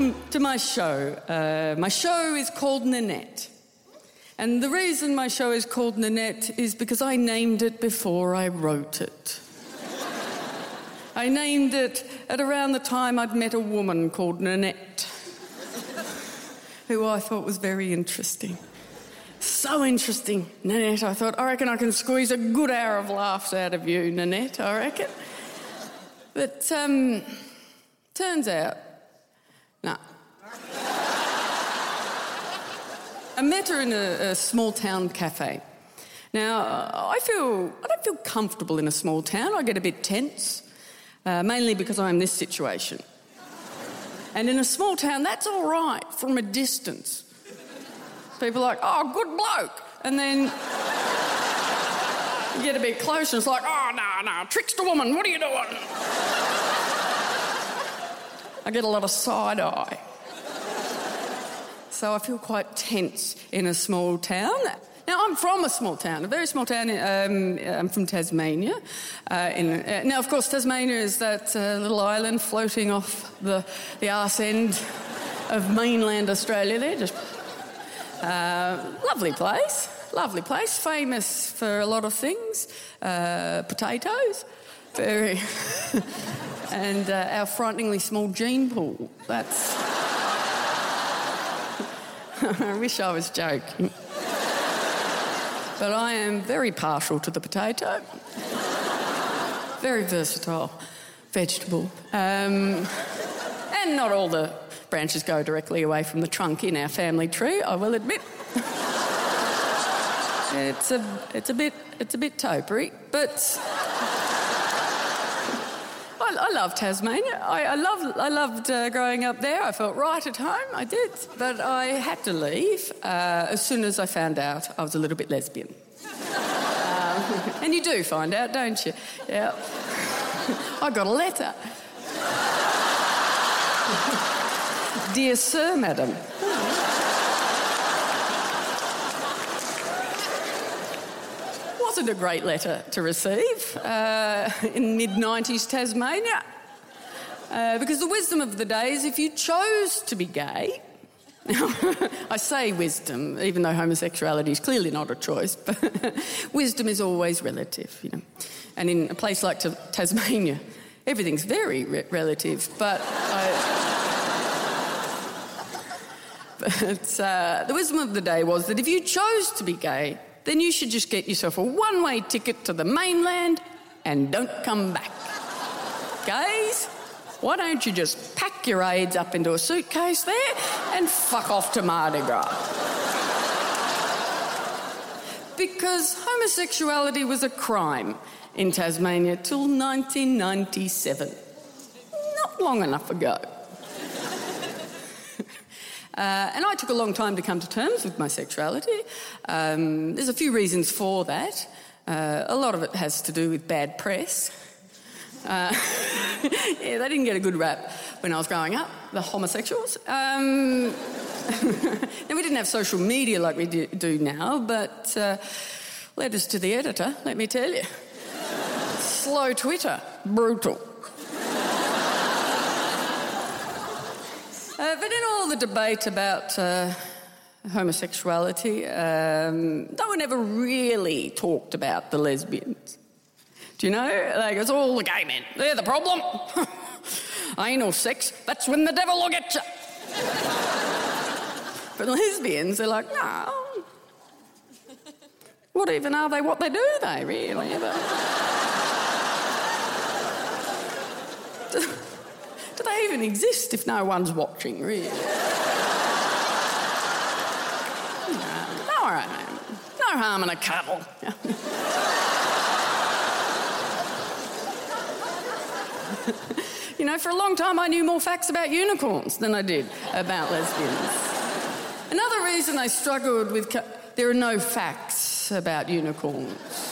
Welcome to my show. Uh, my show is called Nanette. And the reason my show is called Nanette is because I named it before I wrote it. I named it at around the time I'd met a woman called Nanette, who I thought was very interesting. So interesting, Nanette. I thought, I reckon I can squeeze a good hour of laughs out of you, Nanette, I reckon. But um, turns out, no. I met her in a, a small town cafe. Now, I feel I don't feel comfortable in a small town. I get a bit tense, uh, mainly because I'm in this situation. And in a small town, that's all right from a distance. People are like, "Oh, good bloke," and then you get a bit closer. And it's like, "Oh, no, no, trickster woman, what are you doing?" I get a lot of side eye. So I feel quite tense in a small town. Now, I'm from a small town, a very small town. Um, I'm from Tasmania. Uh, in, uh, now, of course, Tasmania is that uh, little island floating off the, the arse end of mainland Australia there. Just uh, lovely place, lovely place, famous for a lot of things. Uh, potatoes, very. and uh, our frighteningly small gene pool. That's. I wish I was joking. But I am very partial to the potato. Very versatile vegetable. Um, and not all the branches go directly away from the trunk in our family tree, I will admit. it's a, it's a bit, it's a bit topiary, but I, I love Tasmania. I, I, loved, I loved uh, growing up there. I felt right at home. I did. But I had to leave uh, as soon as I found out I was a little bit lesbian. um, and you do find out, don't you? Yeah. I got a letter. Dear Sir, Madam. Wasn't a great letter to receive uh, in mid 90s Tasmania. Uh, because the wisdom of the day is if you chose to be gay, I say wisdom, even though homosexuality is clearly not a choice, but wisdom is always relative, you know. And in a place like t- Tasmania, everything's very re- relative, but I. But uh, the wisdom of the day was that if you chose to be gay, then you should just get yourself a one way ticket to the mainland and don't come back. Guys, why don't you just pack your AIDS up into a suitcase there and fuck off to Mardi Gras? because homosexuality was a crime in Tasmania till 1997. Not long enough ago. Uh, and I took a long time to come to terms with my sexuality. Um, there's a few reasons for that. Uh, a lot of it has to do with bad press. Uh, yeah, they didn't get a good rap when I was growing up, the homosexuals. Um, now, we didn't have social media like we do now, but uh, letters to the editor, let me tell you. Slow Twitter, brutal. Uh, but in all the debate about uh, homosexuality, um, no one ever really talked about the lesbians. Do you know? Like, it's all the gay men. They're the problem. Anal sex, that's when the devil will get you. but lesbians, they're like, no. What even are they? What they do, they really? But... they even exist if no one's watching, really? no, all right, no harm in a cuddle. you know, for a long time I knew more facts about unicorns than I did about lesbians. Another reason I struggled with. Cu- there are no facts about unicorns.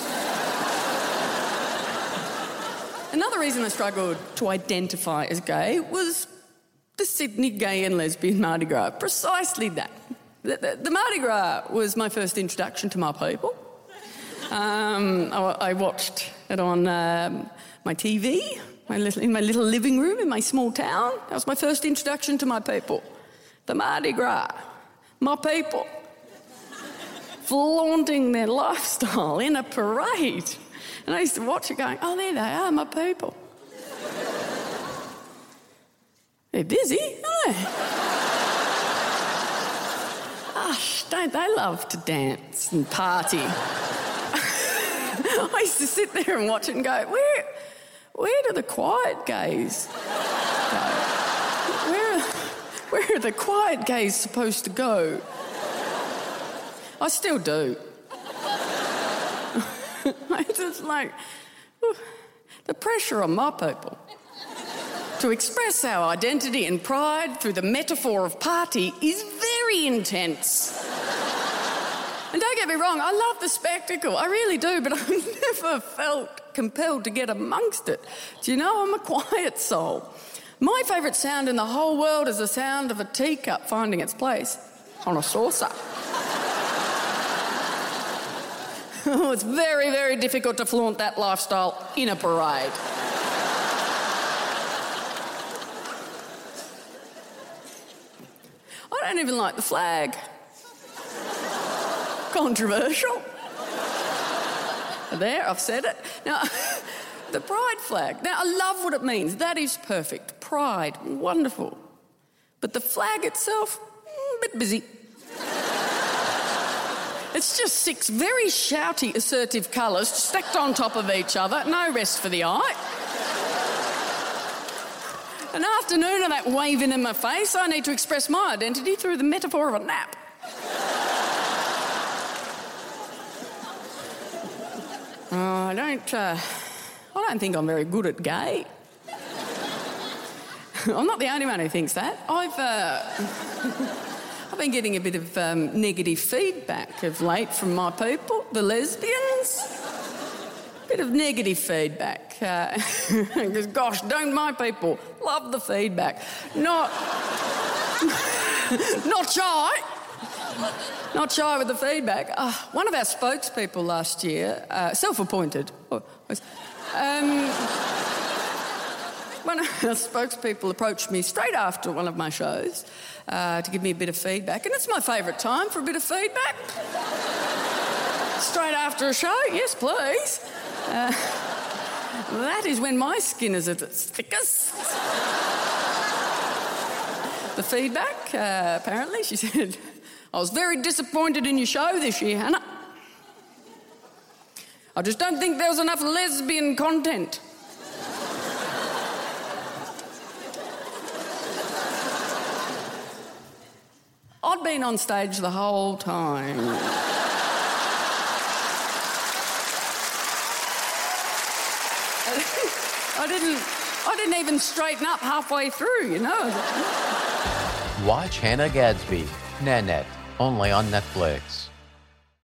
Another reason I struggled to identify as gay was the Sydney Gay and Lesbian Mardi Gras. Precisely that. The, the, the Mardi Gras was my first introduction to my people. Um, I, I, watched it on um, my TV, my little, in my little living room in my small town. That was my first introduction to my people. The Mardi Gras. My people. Flaunting their lifestyle in a parade. And I used to watch it going, oh, there they are, my people. They're busy, aren't they? Gosh, don't they love to dance and party? I used to sit there and watch it and go, where, where do the quiet gays go? Where, where are the quiet gays supposed to go? I still do. it's just like the pressure on my people to express our identity and pride through the metaphor of party is very intense. And don't get me wrong, I love the spectacle, I really do, but I've never felt compelled to get amongst it. Do you know, I'm a quiet soul. My favourite sound in the whole world is the sound of a teacup finding its place on a saucer. it's very, very difficult to flaunt that lifestyle in a parade. I don't even like the flag. Controversial. There, I've said it. Now, the pride flag. Now, I love what it means. That is perfect. Pride, wonderful. But the flag itself, a bit busy. It's just six very shouty, assertive colours stacked on top of each other, no rest for the eye. An afternoon of that waving in my face, I need to express my identity through the metaphor of a nap. oh, I don't. Uh, I don't think I'm very good at gay. I'm not the only one who thinks that. I've. Uh, I've been getting a bit of um, negative feedback of late from my people, the lesbians. A bit of negative feedback. Because, uh, gosh, don't my people love the feedback? Not. not shy. Not shy with the feedback. Uh, one of our spokespeople last year, uh, self appointed, oh, um, one of our spokespeople approached me straight after one of my shows uh, to give me a bit of feedback, and it's my favourite time for a bit of feedback. straight after a show, yes, please. Uh, that is when my skin is at its thickest. the feedback, uh, apparently, she said, I was very disappointed in your show this year, Hannah. I just don't think there was enough lesbian content. I'd been on stage the whole time. I didn't I didn't even straighten up halfway through, you know. Watch Hannah Gadsby, Nanette, only on Netflix.